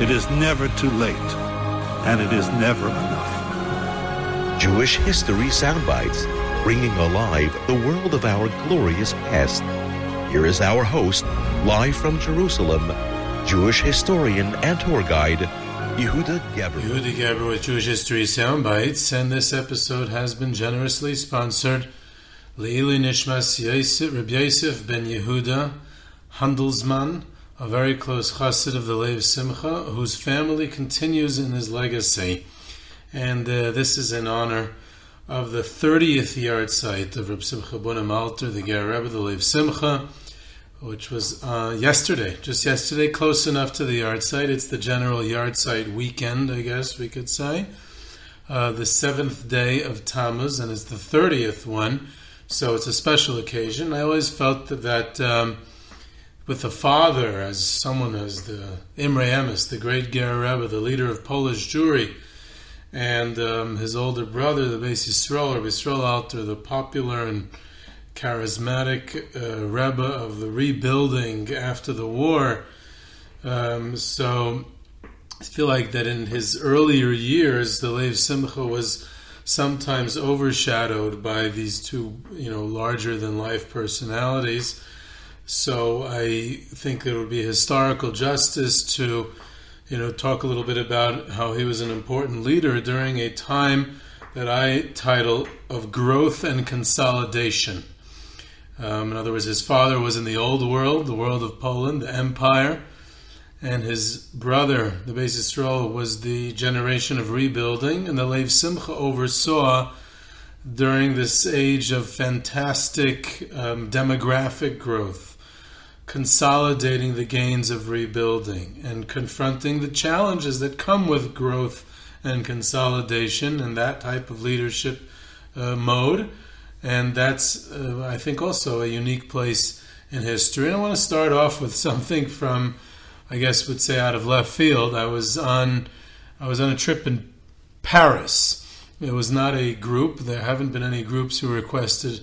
it is never too late, and it is never enough. Jewish History Soundbites, bringing alive the world of our glorious past. Here is our host, live from Jerusalem, Jewish historian and tour guide, Yehuda Geberer. Yehuda Geberer with Jewish History Soundbites, and this episode has been generously sponsored. Leili Nishmas Yosef, Rabbi Yosef ben Yehuda Handelsman, a very close chassid of the Lev Simcha, whose family continues in his legacy. And uh, this is in honor of the 30th yahrzeit of Reb Simcha Bunim Alter, the Ger Rebbe, the Lev Simcha, which was uh, yesterday, just yesterday, close enough to the yahrzeit. It's the general yahrzeit weekend, I guess we could say. Uh, the seventh day of Tammuz, and it's the 30th one, so it's a special occasion. I always felt that, that um, with the father as someone as the Imre Emes, the great Ger Rebbe, the leader of Polish Jewry, and um, his older brother, the Beis Yisrael, or Yisrael Alter, the popular and charismatic uh, Rebbe of the rebuilding after the war. Um, so I feel like that in his earlier years, the Lev Simcha was sometimes overshadowed by these two, you know, larger than life personalities. So I think it would be historical justice to, you know, talk a little bit about how he was an important leader during a time that I title of growth and consolidation. Um, in other words, his father was in the old world, the world of Poland, the empire, and his brother, the Beis Yisrael, was the generation of rebuilding, and the Lev Simcha oversaw during this age of fantastic um, demographic growth, consolidating the gains of rebuilding and confronting the challenges that come with growth and consolidation and that type of leadership uh, mode. And that's, uh, I think, also a unique place in history. And I want to start off with something from I guess would say out of left field. I was on I was on a trip in Paris. It was not a group. There haven't been any groups who requested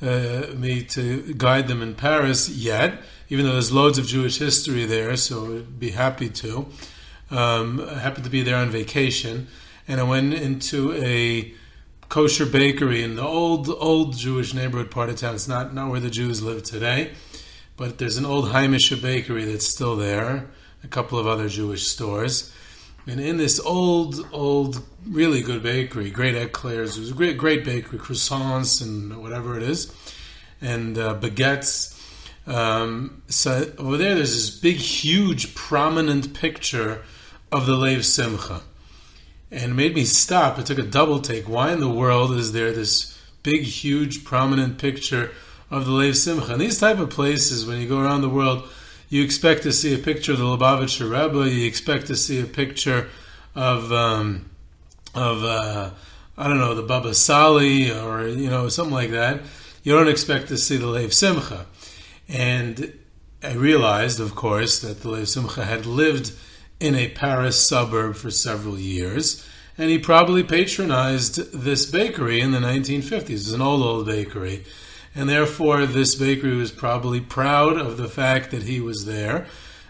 uh, me to guide them in Paris yet, even though there's loads of Jewish history there, so I'd be happy to. Um, I happened to be there on vacation, and I went into a kosher bakery in the old old Jewish neighborhood part of town. It's not, not where the Jews live today. But there's an old Heimische bakery that's still there, a couple of other Jewish stores. And in this old, old, really good bakery, great eclairs, it was a great, great bakery, croissants and whatever it is, and uh, baguettes. Um, so over there, there's this big, huge, prominent picture of the Lev Simcha. And it made me stop. It took a double take. Why in the world is there this big, huge, prominent picture of the Lev Simcha. And these type of places, when you go around the world, you expect to see a picture of the Lubavitcher Rebbe. You expect to see a picture of um, of uh, I don't know the Baba Sali or you know something like that. You don't expect to see the Lev Simcha, and I realized, of course, that the Lev Simcha had lived in a Paris suburb for several years, and he probably patronized this bakery in the 1950s. It was an old old bakery and therefore this bakery was probably proud of the fact that he was there.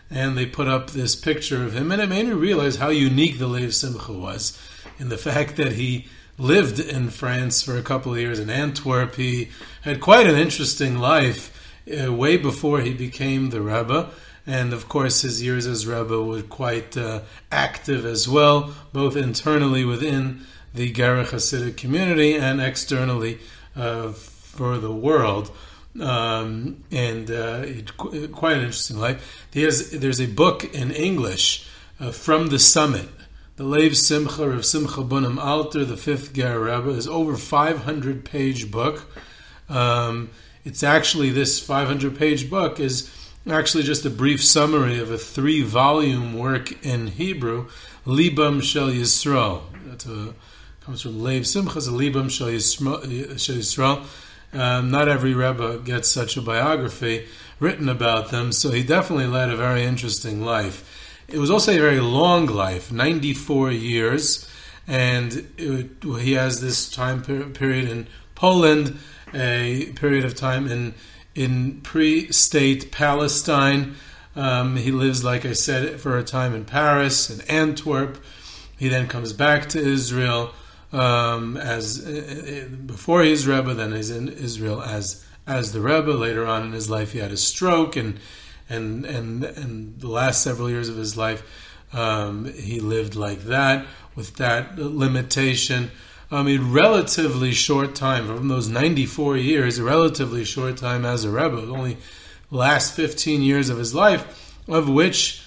And they put up this picture of him, and it made me realize how unique the Lev Simcha was in the fact that he lived in France for a couple of years in Antwerp. He had quite an interesting life uh, way before he became the Rebbe. and of course his years as Rebbe were quite uh, active as well, both internally within the Ger Hasidic community and externally uh, for the world. Um, and uh, quite an interesting life. He has, there's a book in English uh, from the summit. The Lev Simcha of Simcha Bunim Alter, the fifth Ger Rebbe, is over 500 page book. Um, it's actually this 500 page book is actually just a brief summary of a three volume work in Hebrew, Libam Shel Yisrael. That uh, comes from Lev Simcha, a Libam Shel Yisrael. Um, not every Rebbe gets such a biography written about them, so he definitely led a very interesting life. It was also a very long life, 94 years, and it, he has this time period in Poland, a period of time in in pre-state Palestine. Um, he lives, like I said, for a time in Paris and Antwerp. He then comes back to Israel um, as uh, before he's Rebbe. Then he's in Israel as as the Rebbe. Later on in his life, he had a stroke, and and and and the last several years of his life, um, he lived like that with that limitation. I mean, relatively short time from those 94 years, a relatively short time as a Rebbe, only last 15 years of his life, of which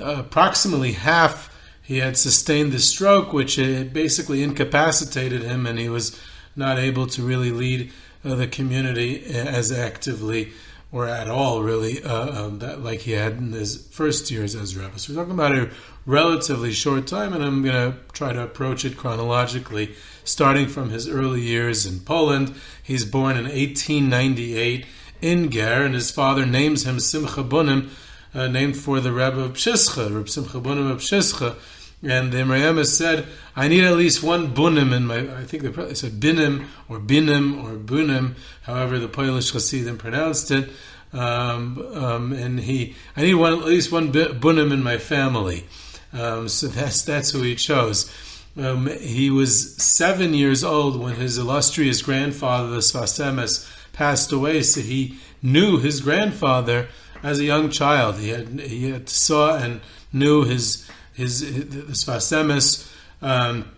uh, approximately half he had sustained the stroke, which basically incapacitated him, and he was not able to really lead uh, the community as actively or at all, really, uh, um, that, like he had in his first years as Rebbe. So we're talking about a relatively short time, and I'm going to try to approach it chronologically starting from his early years in Poland. He's born in 1898 in Ger, and his father names him Simcha Bunim, uh, named for the Rebbe of Pshischa, Reb Simcha Bunim of Pshischa. And the Imre Emes said, I need at least one bunim in my, I think they said binim or binim or bunim, however the Polish Hasidim pronounced it. Um, um, and he, I need one, at least one bunim in my family. Um, so that's, that's who he chose. Um, he was seven years old when his illustrious grandfather, the Sfas passed away. So he knew his grandfather as a young child. He had he had saw and knew his his, his Sfas Emes, um,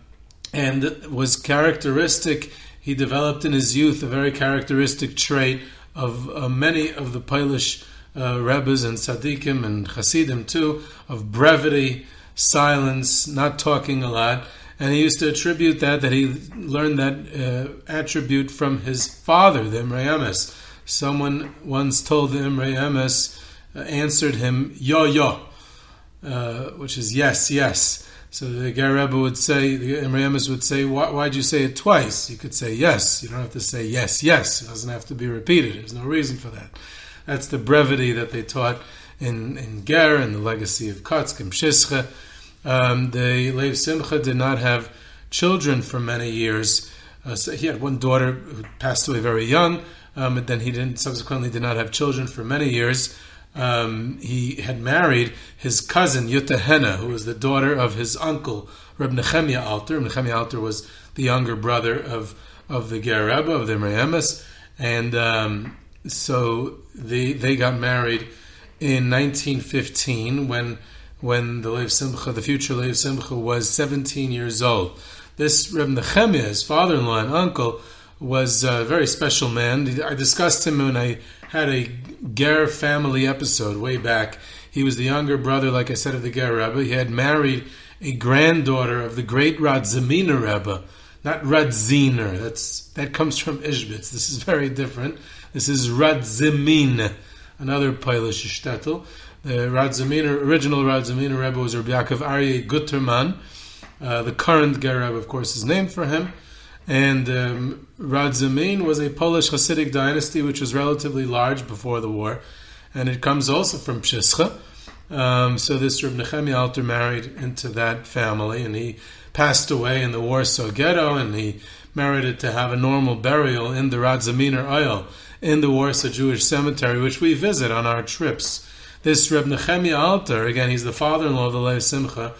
and was characteristic. He developed in his youth a very characteristic trait of uh, many of the Polish uh, Rebbes and Tzaddikim and Hasidim too, of brevity, silence, not talking a lot and he used to attribute that that he learned that uh, attribute from his father, the Imre Someone once told the Imre uh, answered him yo yo, uh, which is yes yes. So the Rebbe would say, the Imre would say, Why, why'd you say it twice? You could say yes. You don't have to say yes yes. It doesn't have to be repeated. There's no reason for that. That's the brevity that they taught in in Ger and the legacy of Kotzkim Shischa. Um, the Lev Simcha did not have children for many years. Uh, so he had one daughter who passed away very young, um, and then he didn't subsequently did not have children for many years. Um, he had married his cousin Yutta Henna, who was the daughter of his uncle Reb Nechemia Alter. Nechemia Alter was the younger brother of of the Ger Rebbe of the Meremis, and um, so they they got married in 1915 when when the Lev Simcha, the future Lev Simcha, was 17 years old. This Reb Nechemia, his father-in-law and uncle, was a very special man. I discussed him when I had a Ger family episode way back. He was the younger brother, like I said, of the Ger Rebbe. He had married a granddaughter of the great Radziminer Rebbe, not Radziner. That's that comes from Ishbitz. This is very different. This is Radzimin, another Polish shtetl. The Radziminer, original Radziminer Rebbe was Rabbi Yaakov Aryeh Guterman. Uh, the current Ger Rebbe, of course, is named for him. And um, Radzimin was a Polish Hasidic dynasty which was relatively large before the war. And it comes also from Pshischa. Um, so this Reb Nechemia Alter married into that family, and he passed away in the Warsaw Ghetto, and he merited to have a normal burial in the Radziminer Ohel in the Warsaw Jewish Cemetery, which we visit on our trips. This Reb Nechemia Alter, again, he's the father-in-law of the Lev Simcha.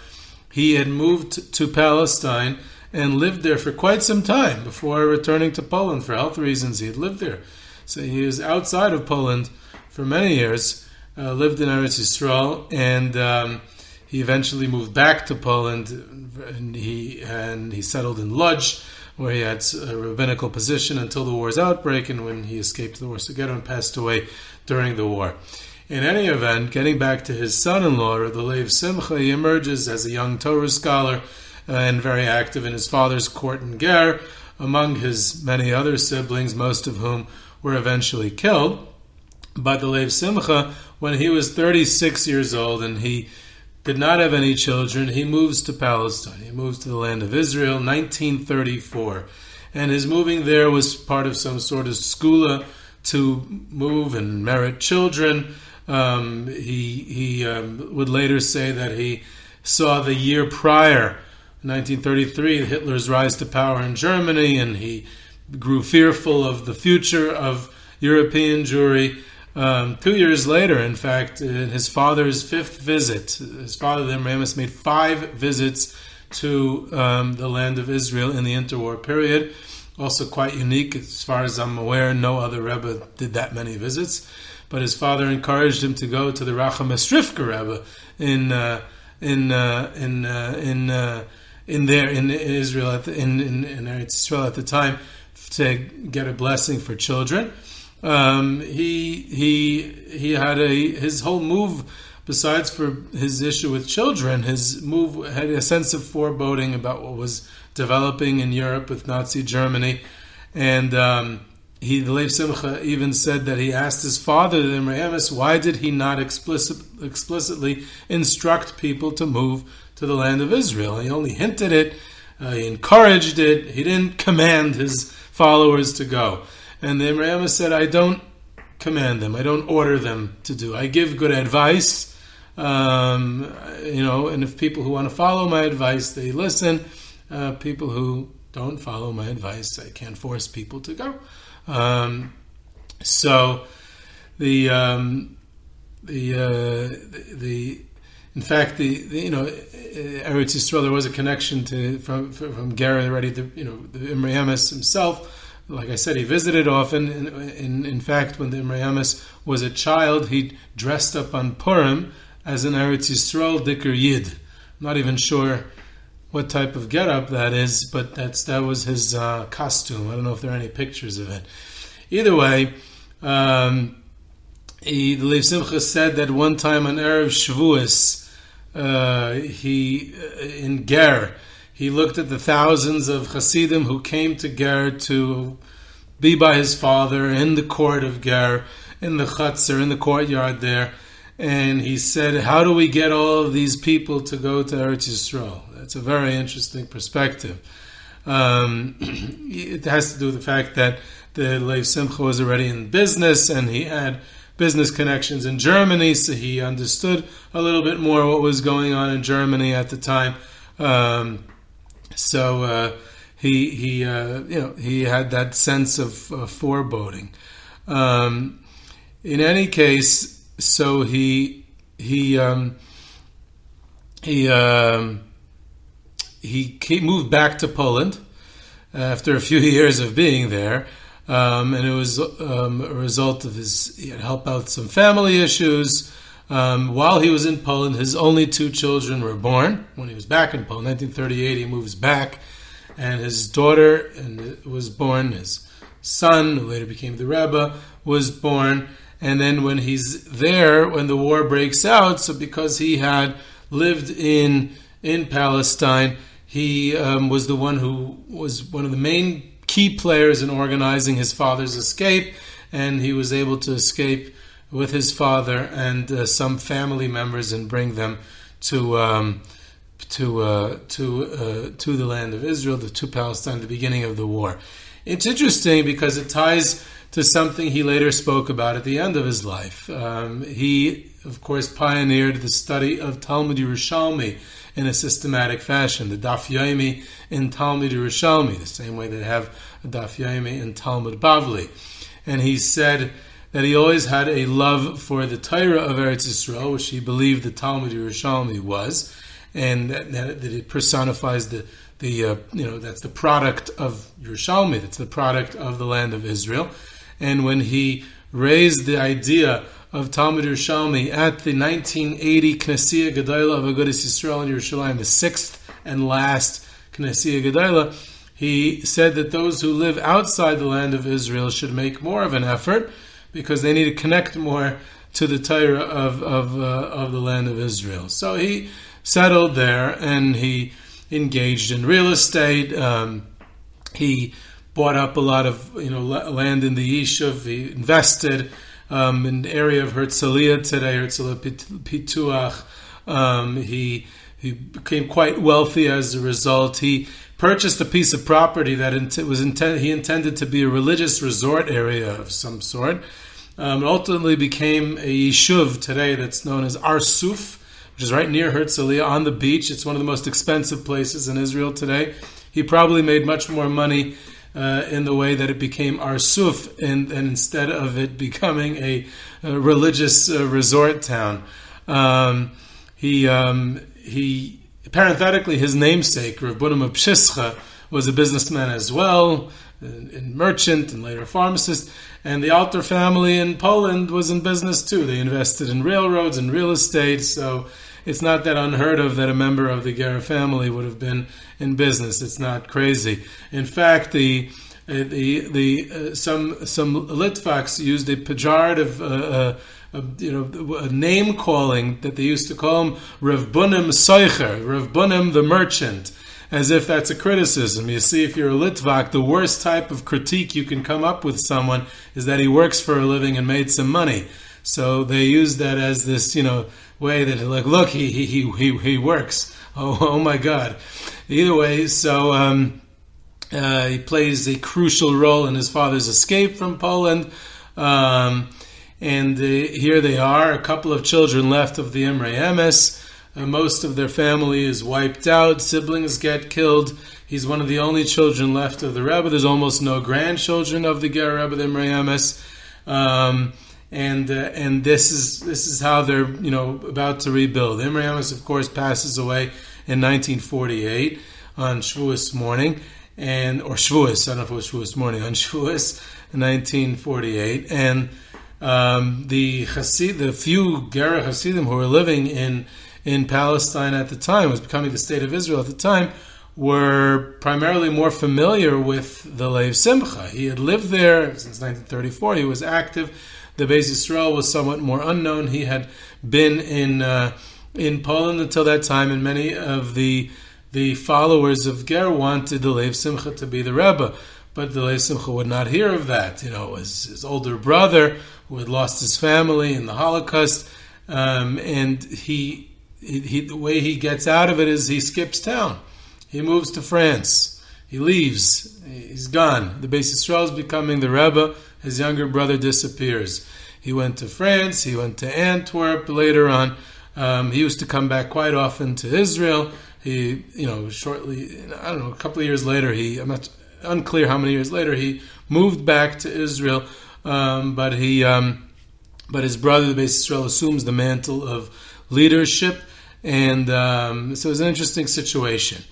He had moved to Palestine and lived there for quite some time before returning to Poland for health reasons. He had lived there, so he was outside of Poland for many years. uh, lived in Eretz Yisrael, and um, he eventually moved back to Poland, and he and he settled in Lodz, where he had a rabbinical position until the war's outbreak, and when he escaped the war together and passed away during the war. In any event, getting back to his son-in-law, the Lev Simcha, he emerges as a young Torah scholar and very active in his father's court in Ger, among his many other siblings, most of whom were eventually killed. But the Lev Simcha, when he was 36 years old and he did not have any children, he moves to Palestine. He moves to the land of Israel, 1934. And his moving there was part of some sort of skula to move and merit children. Um, he he um, would later say that he saw the year prior, 1933, Hitler's rise to power in Germany, and he grew fearful of the future of European Jewry. Um, two years later, in fact, in his father's fifth visit, his father, the Ramus, made five visits to um, the land of Israel in the interwar period. Also quite unique, as far as I'm aware, no other Rebbe did that many visits. But his father encouraged him to go to the Rachmastrivka Rebbe in uh, in uh, in uh, in uh, in there in, in Israel at the, in, in in Israel at the time to get a blessing for children. Um, he he he had a his whole move. Besides for his issue with children, his move had a sense of foreboding about what was developing in Europe with Nazi Germany, and um, he the Lev Simcha even said that he asked his father, the Imre Emes, why did he not explicit, explicitly instruct people to move to the land of Israel? He only hinted it, uh, he encouraged it, he didn't command his followers to go. And the Imre Emes said, I don't command them, I don't order them to do. I give good advice. Um, you know, and if people who want to follow my advice, they listen. Uh, people who don't follow my advice, I can't force people to go. Um, so the um, the, uh, the, the in fact the, the, you know Eretz Yisrael there was a connection to from from Gary already the you know the Imre himself. Like I said, he visited often. In, in, in fact, when the Imre was a child, he dressed up on Purim as an Eretz Yisrael Dicker Yid. I'm not even sure what type of getup that is, but that's that was his uh, costume. I don't know if there are any pictures of it. Either way, um, he, Simcha said that one time on Erev Shavuos, uh, he uh, in Ger, he looked at the thousands of Hasidim who came to Ger to be by his father in the court of Ger, in the chutzner, in the courtyard there, and he said, "How do we get all of these people to go to Eretz Yisrael?" That's a very interesting perspective. Um, it has to do with the fact that the Lev Simcha was already in business and he had business connections in Germany, so he understood a little bit more what was going on in Germany at the time. Um, so uh, he he uh, you know he had that sense of uh, foreboding. Um, in any case, so he he um, he um, he moved back to Poland after a few years of being there. Um, and it was um, a result of his he had help out some family issues. Um, while he was in Poland, his only two children were born. When he was back in Poland, 1938, he moves back, and his daughter and was born. His son, who later became the Rebbe, was born. And then when he's there, when the war breaks out, so because he had lived in in Palestine, he um, was the one who was one of the main key players in organizing his father's escape, and he was able to escape with his father and uh, some family members and bring them to um, to uh, to uh, to the land of Israel, to Palestine, the beginning of the war. It's interesting because it ties to something he later spoke about at the end of his life. Um, he, of course, pioneered the study of Talmud Yerushalmi in a systematic fashion. The Daf Yomi in Talmud Yerushalmi, the same way they have a Daf Yomi in Talmud Bavli. And he said that he always had a love for the Torah of Eretz Yisrael, which he believed the Talmud Yerushalmi was, and that, that it personifies the the uh, you know that's the product of Yerushalmi, that's the product of the land of Israel. And when he raised the idea of Talmud Yerushalmi at the 1980 Knessia Gedola of Agudas Yisrael in Yerushalayim, the sixth and last Knessia Gedola, he said that those who live outside the land of Israel should make more of an effort because they need to connect more to the Torah of of, uh, of the land of Israel. So he settled there and he engaged in real estate. Um, he bought up a lot of you know land in the Yishuv. He invested um, in the area of Herzliya today, Herzliya Pituach. Um, he he became quite wealthy as a result. He purchased a piece of property that was intent, he intended to be a religious resort area of some sort. Um, it ultimately became a yishuv today that's known as Arsuf, which is right near Herzliya on the beach. It's one of the most expensive places in Israel today. He probably made much more money uh, in the way that it became Arsuf, and, and instead of it becoming a, a religious uh, resort town. Um, he um, he parenthetically his namesake Rav of Pshischa was a businessman as well, and merchant and later pharmacist. And the Alter family in Poland was in business too. They invested in railroads and real estate. So it's not that unheard of that a member of the Gera family would have been in business. It's not crazy. In fact, the uh, the the uh, some some Litvaks used a pejorative. Uh, uh, you know, a name calling that they used to call him Rav Bunim Seicher, Rav Bunim the merchant, as if that's a criticism. You see, if you're a Litvak, the worst type of critique you can come up with someone is that he works for a living and made some money. So they use that as this, you know, way that like, look, he he he he works. Oh oh my God. Either way, so um, uh, he plays a crucial role in his father's escape from Poland. Um, and uh, here they are, a couple of children left of the Imre Emes. Uh, most of their family is wiped out. Siblings get killed. He's one of the only children left of the Rebbe. There's almost no grandchildren of the Ger Rebbe, the Imre Emes. Um, and uh, and this is this is how they're you know about to rebuild. Imre Emes, of course, passes away in 1948 on Shavuos morning, and or Shavuos, I don't know if it was Shavuos morning on Shavuos, 1948, and um, the Hasid, the few Gera Hasidim who were living in in Palestine at the time, was becoming the state of Israel at the time, were primarily more familiar with the Lev Simcha. He had lived there since 1934. He was active the Beis Yisrael was somewhat more unknown. He had been in uh, in Poland until that time, and many of the the followers of Ger wanted the Lev Simcha to be the Rebbe, but the Lev Simcha would not hear of that. You know, it was his older brother who had lost his family in the Holocaust, um, and he, he the way he gets out of it is he skips town. He moves to France. He leaves. He's gone. The Beis Yisrael is becoming the Rebbe his younger brother disappears. He went to France, he went to Antwerp later on. Um, he used to come back quite often to Israel. He, you know, shortly, I don't know, a couple of years later, he, I'm not unclear how many years later, he moved back to Israel. Um, but he, um, but his brother, the Beis Israel, assumes the mantle of leadership, and um, so it's an interesting situation.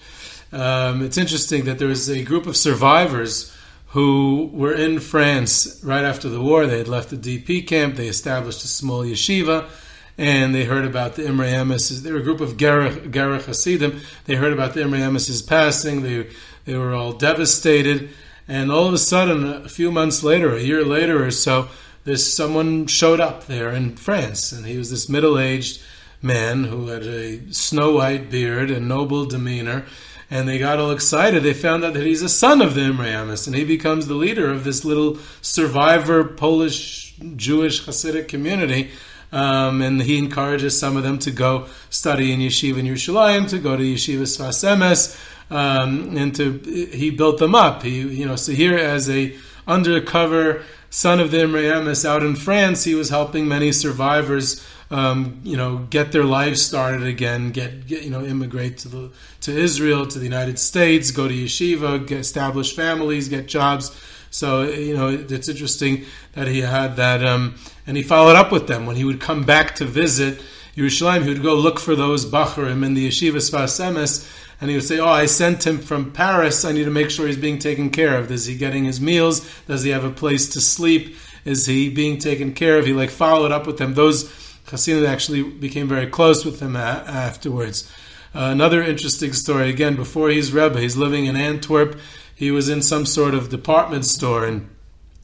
Um, it's interesting that there is a group of survivors who were in France right after the war. They had left the DP camp. They established a small yeshiva, and they heard about the Imre Emes. They were a group of Gerach Hasidim. They heard about the Imre Emes' passing. They they were all devastated, and all of a sudden, a few months later, a year later or so, this someone showed up there in France, and he was this middle-aged man who had a snow white beard and noble demeanor and they got all excited. They found out that he's a son of the Imre Emes, and he becomes the leader of this little survivor Polish Jewish Hasidic community. Um, and he encourages some of them to go study in yeshiva in Yerushalayim, to go to yeshiva Sfas Emes, um, and to he built them up. He, you know, so here as a undercover son of the Imre out in France, he was helping many survivors um, you know, get their lives started again, get, get, you know, immigrate to the to Israel, to the United States, go to yeshiva, get, establish families, get jobs. So you know, it's interesting that he had that, um, and he followed up with them when he would come back to visit Yerushalayim. He would go look for those bacharim in the yeshiva Sfas Emes, and he would say, "Oh, I sent him from Paris. I need to make sure he's being taken care of. Is he getting his meals? Does he have a place to sleep?" is he being taken care of? He like followed up with them. Those Hasidim actually became very close with him a- afterwards. Uh, another interesting story. Again, before he's Rebbe, he's living in Antwerp. He was in some sort of department store, and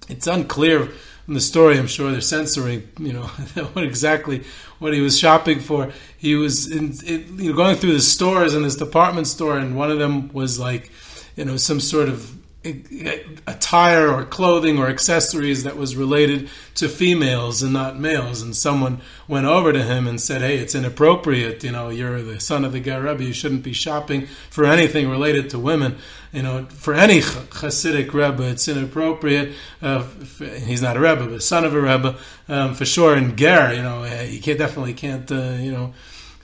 it's unclear from the story. I'm sure they're censoring, you know, what exactly what he was shopping for. He was in, in, you know, going through the stores in this department store, and one of them was like, you know, some sort of attire or clothing or accessories that was related to females and not males. And someone went over to him and said, "Hey, it's inappropriate. You know, you're the son of the Ger Rebbe. You shouldn't be shopping for anything related to women. You know, for any Hasidic Rebbe, it's inappropriate. Uh, he's not a Rebbe, but son of a Rebbe um, for sure. And Ger, you know, he can't, definitely can't. Uh, you know."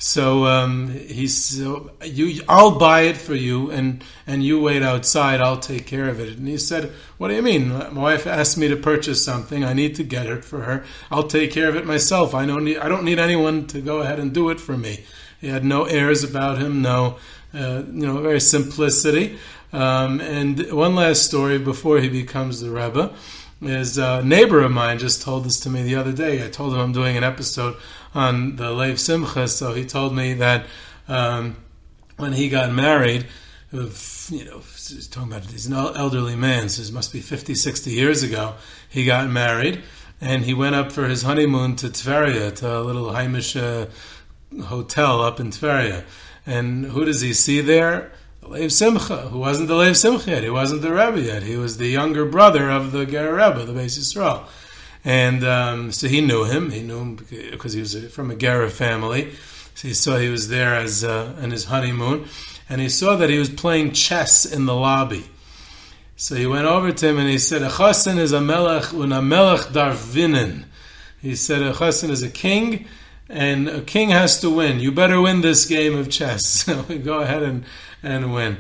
So um, he's so you. I'll buy it for you, and and you wait outside. I'll take care of it. And he said, "What do you mean? My wife asked me to purchase something. I need to get it for her. I'll take care of it myself. I don't need. I don't need anyone to go ahead and do it for me." He had no airs about him. No, uh, you know, very simplicity. Um, and one last story before he becomes the Rebbe is a neighbor of mine just told this to me the other day. I told him I'm doing an episode on the Lev Simcha, so he told me that um, when he got married, you know, he's talking about he's an elderly man, so it must be 50, 60 years ago, he got married, and he went up for his honeymoon to Tveria, to a little Heimish uh, hotel up in Tveria. And who does he see there? The Lev Simcha, who wasn't the Lev Simcha yet, he wasn't the Rebbe yet, he was the younger brother of the Ger Rebbe, the Beis Yisrael. And um, so he knew him. He knew him because he was from a Gera family. So he saw he was there as uh, his honeymoon, and he saw that he was playing chess in the lobby. So he went over to him and he said, "A chassan is a melech un a melech darvinen." He said, "A chassan is a king, and a king has to win. You better win this game of chess. So go ahead and and win."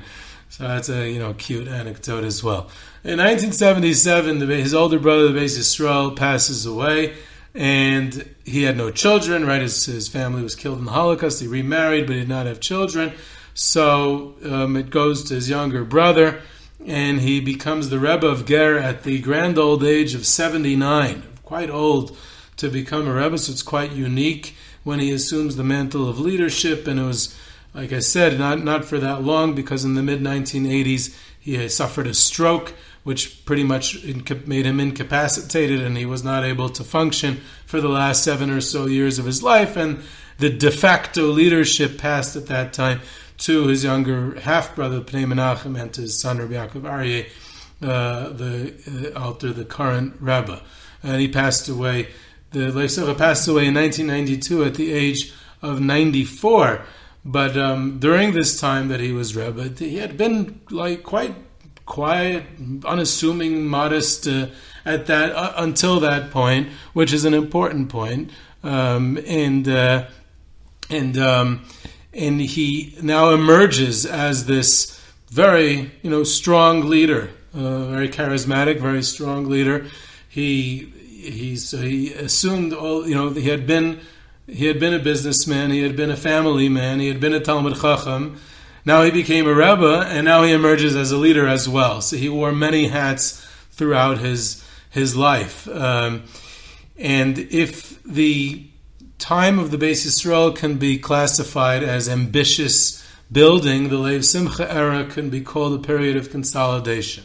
So that's a you know cute anecdote as well. In 1977, the, his older brother, the Beis Yisrael, passes away, and he had no children. Right, his, his family was killed in the Holocaust. He remarried, but he did not have children. So um, it goes to his younger brother, and he becomes the Rebbe of Ger at the grand old age of 79, quite old to become a Rebbe. So it's quite unique when he assumes the mantle of leadership, and it was like I said, not, not for that long because in the mid 1980s he suffered a stroke, which pretty much made him incapacitated and he was not able to function for the last seven or so years of his life. And the de facto leadership passed at that time to his younger half brother, Pnei Menachem, and to his son, Rabbi Yaakov Aryeh, uh, the uh, alter, the current Rebbe. And he passed away, the Leif passed away in 1992 at the age of 94. But um, during this time that he was Rebbe, he had been like quite quiet, unassuming, modest uh, at that uh, until that point, which is an important point. Um, and uh, and um, and he now emerges as this very you know strong leader, uh, very charismatic, very strong leader. He he's he assumed all you know he had been he had been a businessman, he had been a family man, he had been a Talmud Chacham now he became a Rebbe, and now he emerges as a leader as well. So he wore many hats throughout his his life. Um, and if the time of the Beis Yisrael can be classified as ambitious building, the Lev Simcha era can be called a period of consolidation,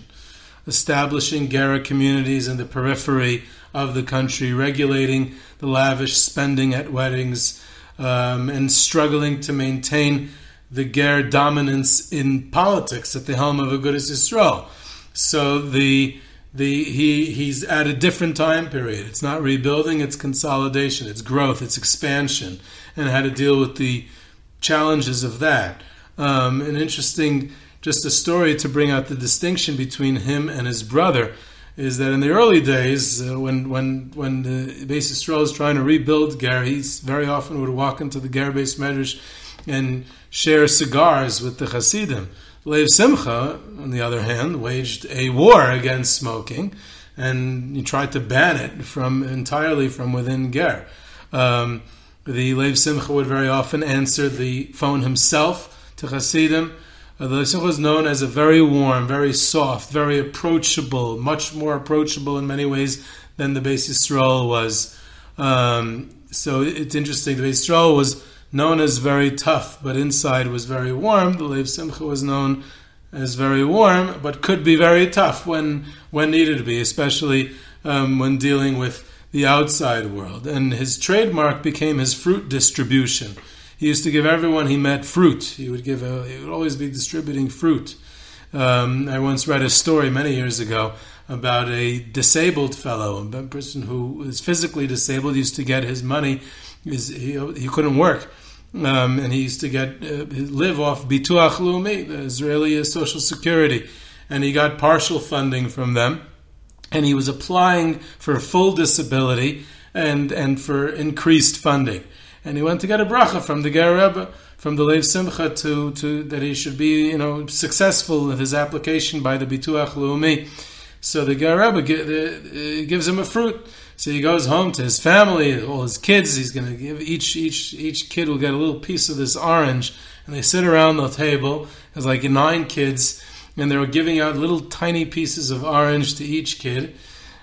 establishing Gera communities in the periphery of the country, regulating the lavish spending at weddings, um, and struggling to maintain the Ger dominance in politics at the helm of Agudas Yisrael. So the the he he's at a different time period. It's not rebuilding; it's consolidation, it's growth, it's expansion, and how to deal with the challenges of that. Um, an interesting, just a story to bring out the distinction between him and his brother is that in the early days, uh, when when when the Beis Yisrael is trying to rebuild Ger, he very often would walk into the Ger beis medrash and share cigars with the Hasidim. Lev Simcha, on the other hand, waged a war against smoking, and he tried to ban it from entirely from within Ger. Um, the Lev Simcha would very often answer the phone himself to Hasidim. Uh, the Lev Simcha was known as a very warm, very soft, very approachable, much more approachable in many ways than the Beis Yisrael was. Um, so it's interesting. The Beis Yisrael was known as very tough, but inside was very warm. The Lev Simcha was known as very warm, but could be very tough when when needed to be, especially um, when dealing with the outside world. And his trademark became his fruit distribution. He used to give everyone he met fruit. He would give. A, he would always be distributing fruit. Um, I once read a story many years ago about a disabled fellow, a person who was physically disabled, used to get his money. He, he couldn't work. Um, and he used to get uh, live off Bituach Leumi, the Israeli Social Security, and he got partial funding from them, and he was applying for full disability and and for increased funding, and he went to get a bracha from the Ger Rebbe, from the Lev Simcha to to that he should be you know successful in his application by the Bituach Leumi. So the Ger Rebbe uh, gives him a fruit. So he goes home to his family, all his kids. He's going to give each each each kid will get a little piece of this orange, and they sit around the table. There's like nine kids, and they were giving out little tiny pieces of orange to each kid.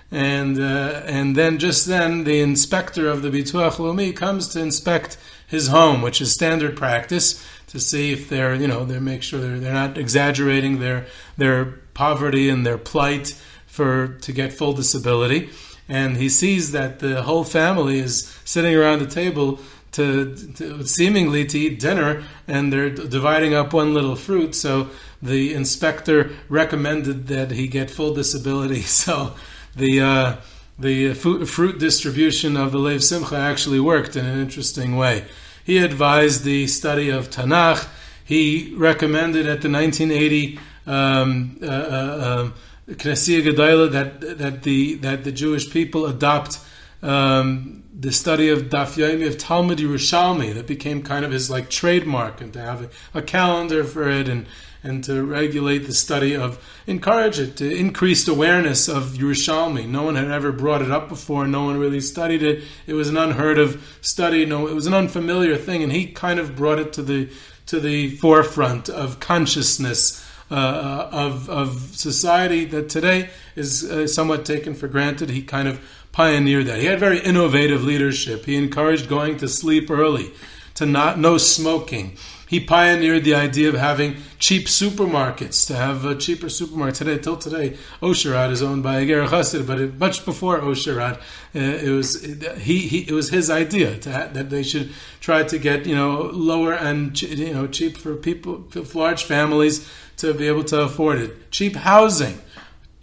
And uh, and then just then the inspector of the Bituach Leumi comes to inspect his home, which is standard practice to see if they're you know they make sure they're, they're not exaggerating their their poverty and their plight for to get full disability. And he sees that the whole family is sitting around the table to, to, seemingly to eat dinner, and they're dividing up one little fruit. So the inspector recommended that he get full disability. So the uh, the fruit distribution of the Lev Simcha actually worked in an interesting way. He advised the study of Tanakh. He recommended at the 1980 um, uh, uh, um, Knessia Gedola that that the that the Jewish people adopt um, the study of Daf Yomi of Talmud Yerushalmi that became kind of his like trademark, and to have a, a, calendar for it, and and to regulate the study of encourage it to increased awareness of Yerushalmi. No one had ever brought it up before. No one really studied it. It was an unheard of study. No, it was an unfamiliar thing, and he kind of brought it to the to the forefront of consciousness uh, uh, of, of society that today is uh, somewhat taken for granted. He kind of pioneered that. He had very innovative leadership. He encouraged going to sleep early, to not no smoking. He pioneered the idea of having cheap supermarkets, to have a cheaper supermarket. Today, till today, Osher Ad is owned by Ager Chassid, but it, much before Osher Ad, uh, it was it, he, he, it was his idea ha- that they should try to get you know lower and you know cheap for people, for large families to be able to afford it. Cheap housing,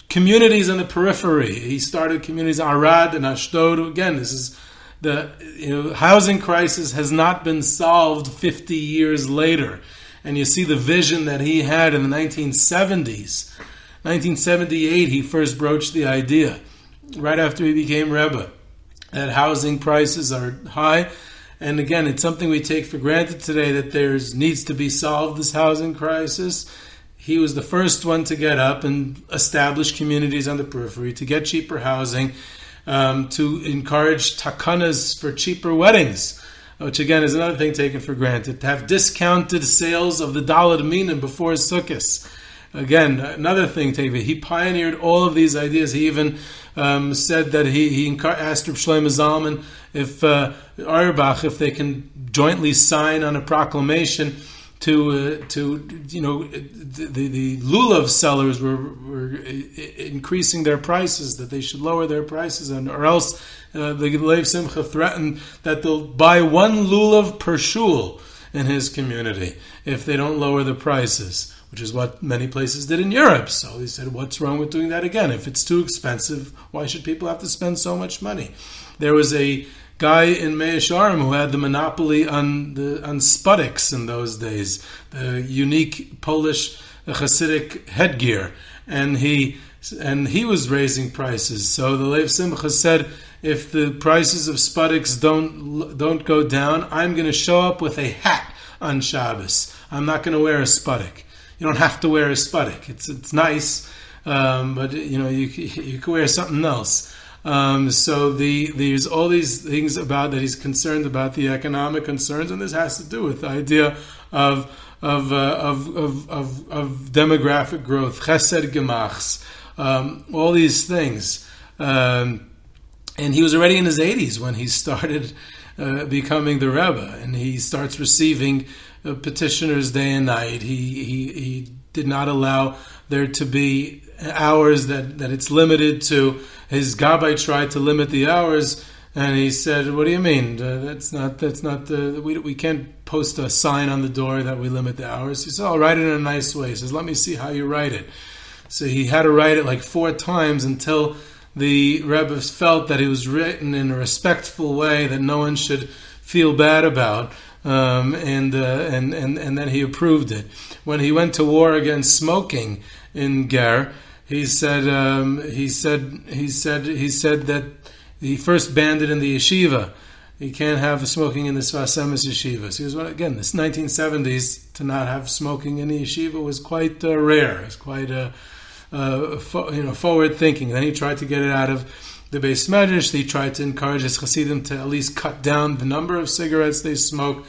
communities in the periphery. He started communities Arad and Ashdod. Again, this is the you know, housing crisis has not been solved 50 years later. And you see the vision that he had in the 1970s. 1978, he first broached the idea, right after he became Rebbe, that housing prices are high. And again, it's something we take for granted today that there needs to be solved, this housing crisis he was the first one to get up and establish communities on the periphery, to get cheaper housing, um, to encourage takanas for cheaper weddings, which again is another thing taken for granted, to have discounted sales of the Daled Minim before Sukkot. Again, another thing taken. He pioneered all of these ideas. He even um, said that he, he asked Reb Shlomo Zalman if uh, Auerbach, if they can jointly sign on a proclamation to uh, to you know the, the, lulav sellers were, were increasing their prices that they should lower their prices and or else uh, the Lev Simcha threatened that they'll buy one lulav per shul in his community if they don't lower the prices which is what many places did in Europe. So he said, What's wrong with doing that again? If it's too expensive, why should people have to spend so much money? There was a guy in Meah Shearim who had the monopoly on the on spudiks in those days, the unique Polish Hasidic headgear, and he and he was raising prices. So the Lev Simcha said, if the prices of spudiks don't don't go down, I'm going to show up with a hat on Shabbos. I'm not going to wear a spudik. You don't have to wear a spudik. It's it's nice, um, but you know you you can wear something else. Um, so the, there's all these things about that he's concerned about the economic concerns, and this has to do with the idea of of uh, of, of, of, of, demographic growth, chesed gemachs, um, all these things. Um, and he was already in his 80s when he started uh, becoming the Rebbe, and he starts receiving uh, petitioners day and night. He, he, he did not allow there to be hours that, that it's limited to. His Gabbai tried to limit the hours, and he said, "What do you mean? Uh, that's not that's not the we, we can't post a sign on the door that we limit the hours." He said, "I'll write it in a nice way." He says, "Let me see how you write it." So he had to write it like four times until the Rebbe felt that it was written in a respectful way that no one should feel bad about, um, and, uh, and and and then he approved it. When he went to war against smoking in Ger, he said um, he said he said he said that he first banned it in the yeshiva. You can't have smoking in the Sfas Emes yeshiva. So he was, again, this 1970s to not have smoking in the yeshiva was quite uh, rare. It's quite a uh, fo- you know, forward thinking. Then he tried to get it out of the beis medrash. He tried to encourage his chassidim to at least cut down the number of cigarettes they smoke.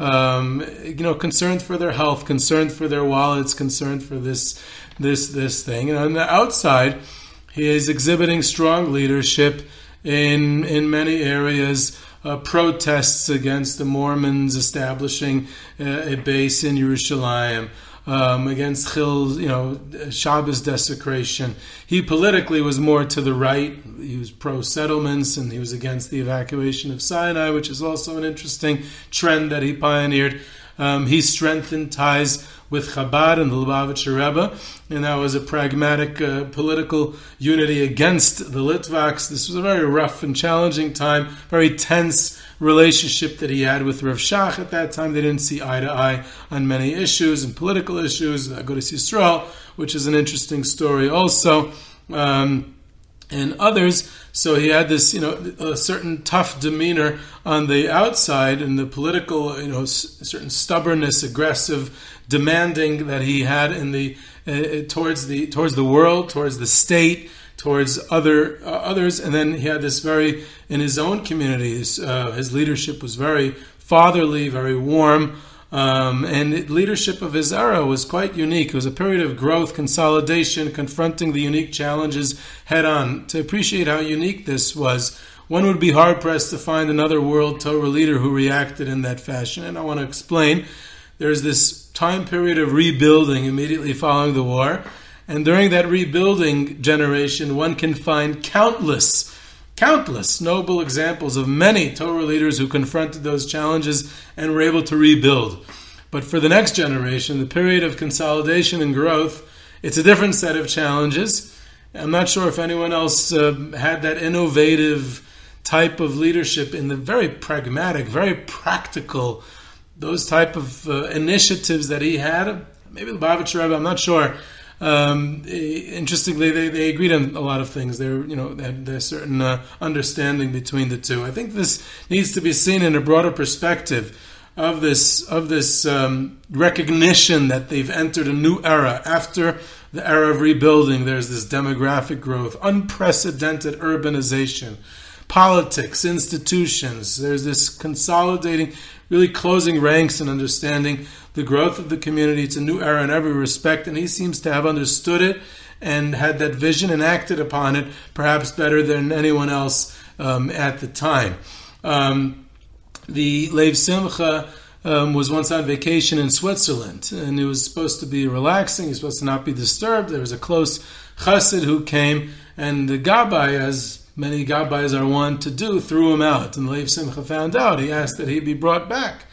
Um, you know, concerned for their health, concerned for their wallets, concerned for this, this, this thing. And on the outside, he is exhibiting strong leadership in in many areas. Uh, protests against the Mormons establishing uh, a base in Jerusalem um, against Chil's, you know, Shabbos desecration. He politically was more to the right. He was pro settlements and he was against the evacuation of Sinai, which is also an interesting trend that he pioneered. Um, he strengthened ties with Chabad and the Lubavitcher Rebbe, and that was a pragmatic uh, political unity against the Litvaks. This was a very rough and challenging time, very tense relationship that he had with Rav Shach at that time. They didn't see eye to eye on many issues and political issues. To Yisrael, which is an interesting story also. Um, and others. So he had this, you know, a certain tough demeanor on the outside, and the political, you know, certain stubbornness, aggressive, demanding that he had in the uh, towards the towards the world, towards the state, towards other uh, others, and then he had this very in his own communities. Uh, his leadership was very fatherly, very warm, um, and leadership of his era was quite unique. It was a period of growth, consolidation, confronting the unique challenges head on. To appreciate how unique this was, one would be hard pressed to find another world Torah leader who reacted in that fashion. And I want to explain. There's this time period of rebuilding immediately following the war and during that rebuilding generation, one can find countless, countless noble examples of many Torah leaders who confronted those challenges and were able to rebuild. But for the next generation, the period of consolidation and growth, it's a different set of challenges. I'm not sure if anyone else uh, had that innovative type of leadership in the very pragmatic, very practical, those type of uh, initiatives that he had. Maybe the Bavitcher Rebbe, I'm not sure. Um, interestingly, they, they agreed on a lot of things. There, you know, there's certain uh, understanding between the two. I think this needs to be seen in a broader perspective of this of this um, recognition that they've entered a new era after the era of rebuilding. There's this demographic growth, unprecedented urbanization, politics, institutions. There's this consolidating, really closing ranks and understanding the growth of the community. It's a new era in every respect, and he seems to have understood it and had that vision and acted upon it perhaps better than anyone else um, at the time. Um, the Lev Simcha um, was once on vacation in Switzerland, and it was supposed to be relaxing. He was supposed to not be disturbed. There was a close chassid who came, and the Gabbai, as many Gabbais are wont to do, threw him out. And Lev Simcha found out. He asked that he be brought back.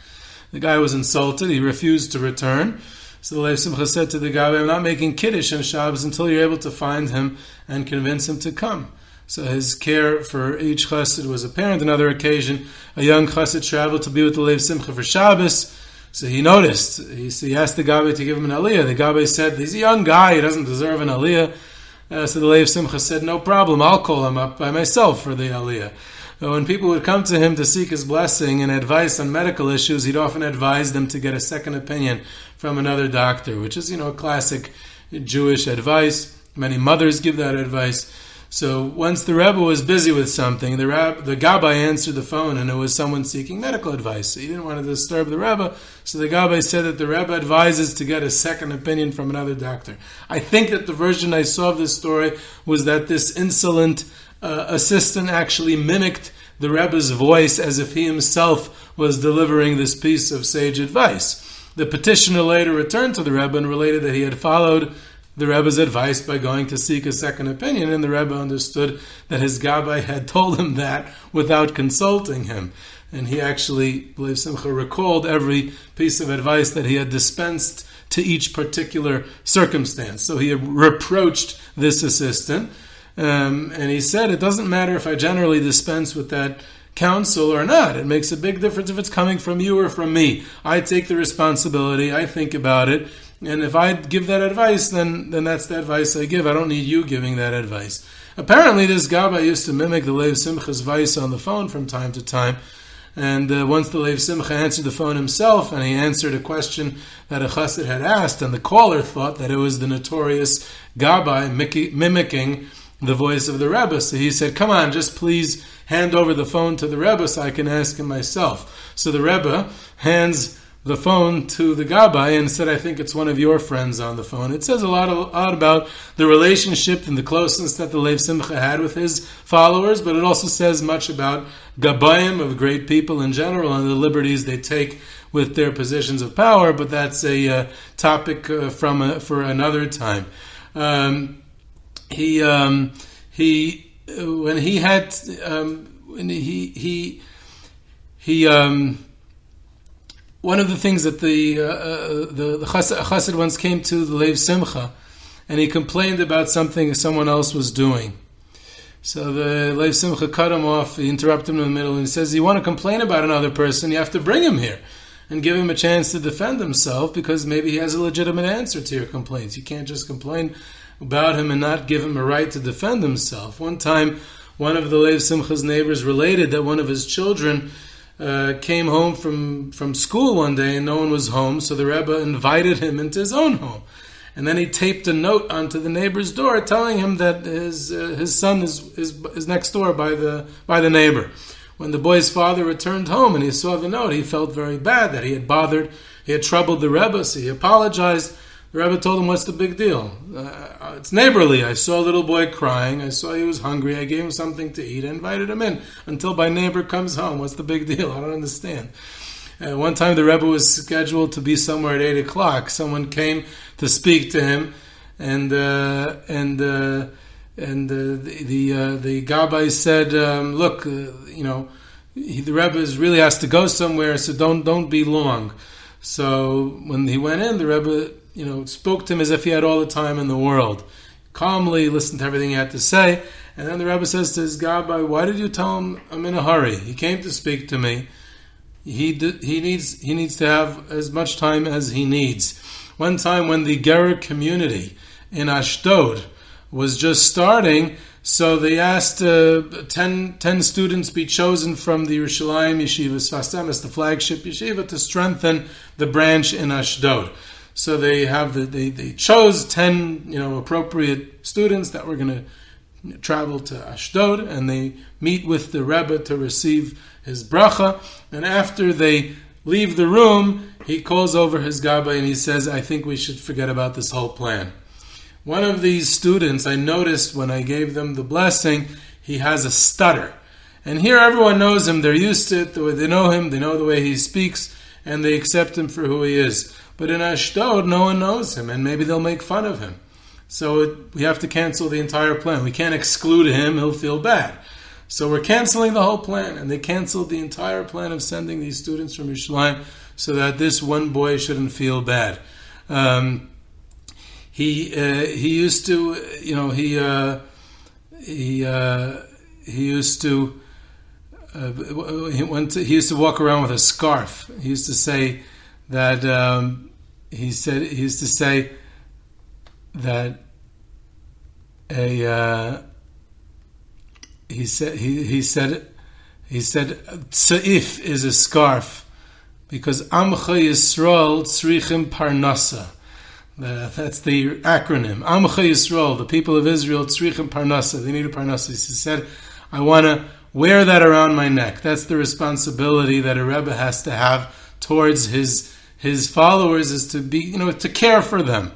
The guy was insulted. He refused to return. So the Lev Simcha said to the guy, I'm not making Kiddush on Shabbos until you're able to find him and convince him to come. So his care for each chassid was apparent. Another occasion, a young chassid traveled to be with the Lev Simcha for Shabbos. So he noticed. He, asked the Gabbai to give him an aliyah. The Gabbai said, he's a young guy. He doesn't deserve an aliyah. Uh, so the Lev Simcha said, no problem. I'll call him up by myself for the aliyah when people would come to him to seek his blessing and advice on medical issues, he'd often advise them to get a second opinion from another doctor, which is, you know, classic Jewish advice. Many mothers give that advice. So once the Rebbe was busy with something, the, Rab, the Gabbai answered the phone and it was someone seeking medical advice. He didn't want to disturb the Rebbe, so the Gabbai said that the Rebbe advises to get a second opinion from another doctor. I think that the version I saw of this story was that this insolent uh, assistant actually mimicked the Rebbe's voice as if he himself was delivering this piece of sage advice. The petitioner later returned to the Rebbe and related that he had followed the Rebbe's advice by going to seek a second opinion, and the Rebbe understood that his Gabbai had told him that without consulting him. And he actually, the Lev Simcha, recalled every piece of advice that he had dispensed to each particular circumstance. So he reproached this assistant, um, and he said, It doesn't matter if I generally dispense with that counsel or not. It makes a big difference if it's coming from you or from me. I take the responsibility, I think about it, and if I give that advice, then, then that's the advice I give. I don't need you giving that advice. Apparently, this Gabbai used to mimic the Lev Simcha's voice on the phone from time to time. And uh, once the Lev Simcha answered the phone himself, and he answered a question that a chassid had asked, and the caller thought that it was the notorious Gabbai mimicking the voice of the Rebbe. So he said, Come on, just please hand over the phone to the Rebbe so I can ask him myself. So the Rebbe hands the phone to the Gabbai and said, I think it's one of your friends on the phone. It says a lot, a lot about the relationship and the closeness that the Lev Simcha had with his followers, but it also says much about Gabbayim, of great people in general, and the liberties they take with their positions of power, but that's a uh, topic uh, from a, for another time. Um, he, um, he, when he had, um, when he, he, he, um, one of the things that the uh, uh the, chassid, once came to the Lev Simcha, and he complained about something someone else was doing. So the Lev Simcha cut him off, he interrupted him in the middle, and he says, You want to complain about another person, you have to bring him here and give him a chance to defend himself because maybe he has a legitimate answer to your complaints. You can't just complain about him and not give him a right to defend himself. One time, one of the Lev Simcha's neighbors related that one of his children uh, came home from, from school one day and no one was home, so the Rebbe invited him into his own home. And then he taped a note onto the neighbor's door telling him that his, uh, his son is, is, is next door by the, by the neighbor. When the boy's father returned home and he saw the note, he felt very bad that he had bothered, he had troubled the Rebbe, so he apologized. The Rebbe told him, What's the big deal? Uh, it's neighborly. I saw a little boy crying. I saw he was hungry. I gave him something to eat. I invited him in until my neighbor comes home. What's the big deal? I don't understand. Uh, one time the Rebbe was scheduled to be somewhere at 8 o'clock. Someone came to speak to him, and, uh, and, uh, and uh, the, the, uh, the Gabbai said, um, Look, you know, he, the Rebbe really has to go somewhere, so don't, don't be long. So when he went in, the Rebbe you know, spoke to him as if he had all the time in the world. Calmly listened to everything he had to say, and then the Rebbe says to his Gabbai, "Why did you tell him I'm in a hurry? He came to speak to me. He did, he needs he needs to have as much time as he needs." One time when the Gerer community in Ashdod was just starting, so they asked uh, 10, 10, students be chosen from the Yerushalayim Yeshiva Emes, the flagship yeshiva, to strengthen the branch in Ashdod. So they have the, they, they chose 10, you know, appropriate students that were going to travel to Ashdod and they meet with the Rebbe to receive his bracha. And after they leave the room, he calls over his Gabbai and he says, I think we should forget about this whole plan. One of these students, I noticed when I gave them the blessing, he has a stutter. And here everyone knows him, they're used to it, they know him, they know the way he speaks, and they accept him for who he is. But in Ashdod, no one knows him, and maybe they'll make fun of him. So it, we have to cancel the entire plan. We can't exclude him, he'll feel bad. So we're canceling the whole plan, and they canceled the entire plan of sending these students from Yerushalayim so that this one boy shouldn't feel bad. Um, he uh, he used to, you know, he uh, he uh, he used to. Uh, he, went to, he used to walk around with a scarf. He used to say that um, he said he used to say that a uh, he said he, he said he said tzaif is a scarf because Amcha Yisrael tzrichim parnasa. That's the acronym. Amcha Yisrael, the people of Israel, tzrichim parnasa. They need a parnasa. He said, I want to wear that around my neck. That's the responsibility that a rebbe has to have towards his his followers is to be, you know, to care for them,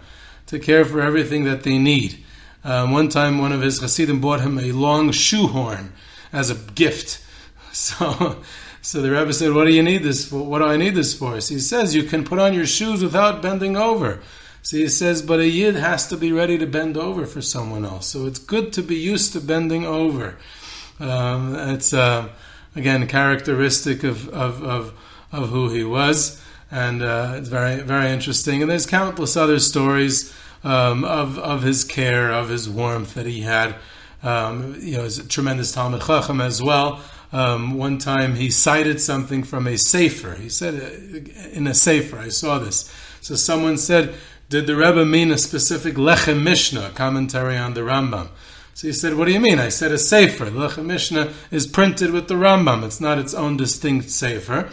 to care for everything that they need. Um, one time, one of his Hasidim bought him a long shoehorn as a gift. So, so the Rebbe said, "What do you need this for? What do I need this for?" So he says, "You can put on your shoes without bending over." So he says, "But a yid has to be ready to bend over for someone else. So it's good to be used to bending over." Um, it's uh, again characteristic of, of, of of who he was, and uh, it's very very interesting. And there's countless other stories um, of of his care, of his warmth that he had. Um, you know, he's a tremendous Talmud Chacham as well. Um, one time he cited something from a Sefer. He said uh, in a Sefer, I saw this. So someone said, Did the Rebbe mean a specific Lechem Mishnah, commentary on the Rambam? So he said, What do you mean? I said a Sefer. The Lechem Mishnah is printed with the Rambam, it's not its own distinct Sefer.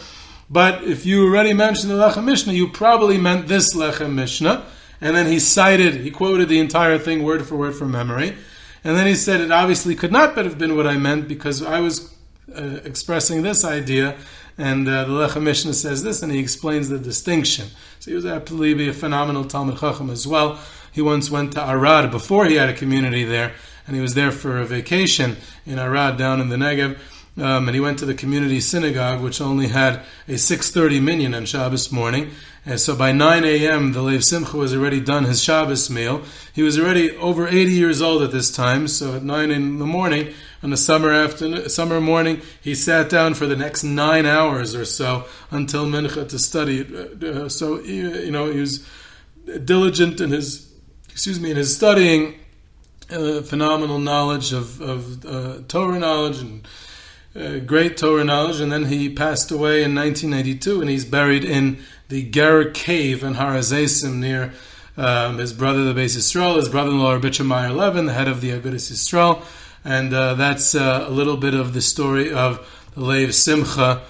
But if you already mentioned the Lechem Mishnah, you probably meant this Lechem Mishnah. And then he cited, he quoted the entire thing word for word from memory. And then he said, It obviously could not but have been what I meant because I was uh, expressing this idea, and uh, the Lechem Mishnah says this, and he explains the distinction. So he was absolutely a phenomenal Talmud Chacham as well. He once went to Arad before he had a community there, and he was there for a vacation in Arad down in the Negev. Um, and he went to the community synagogue, which only had a 6:30 minyan on Shabbos morning. And so by 9 a.m., the Lev Simcha was already done his Shabbos meal. He was already over 80 years old at this time. So at 9 in the morning, on a summer afternoon, summer morning, he sat down for the next nine hours or so until mincha to study. Uh, so you know he was diligent in his, excuse me, in his studying. Uh, phenomenal knowledge of, of uh, Torah knowledge and uh, great Torah knowledge, and then he passed away in 1992, and he's buried in the Ger Cave in Har HaZeisim near um, his brother, the Beis Yisrael, his brother-in-law, Rabbi Meyer Levin, the head of the Agudas Yisrael, and uh, that's uh, a little bit of the story of the Lev Simcha,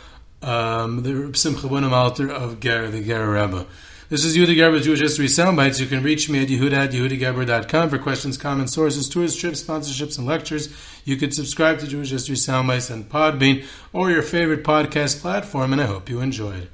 um, the Simcha Bunim Alter of Ger, the Ger Rebbe. This is Yehuda Geberer, Jewish History Soundbites. You can reach me at yehuda at yehudageberer.com for questions, comments, sources, tours, trips, sponsorships, and lectures. You can subscribe to Jewish History Soundbites and Podbean or your favorite podcast platform, and I hope you enjoyed.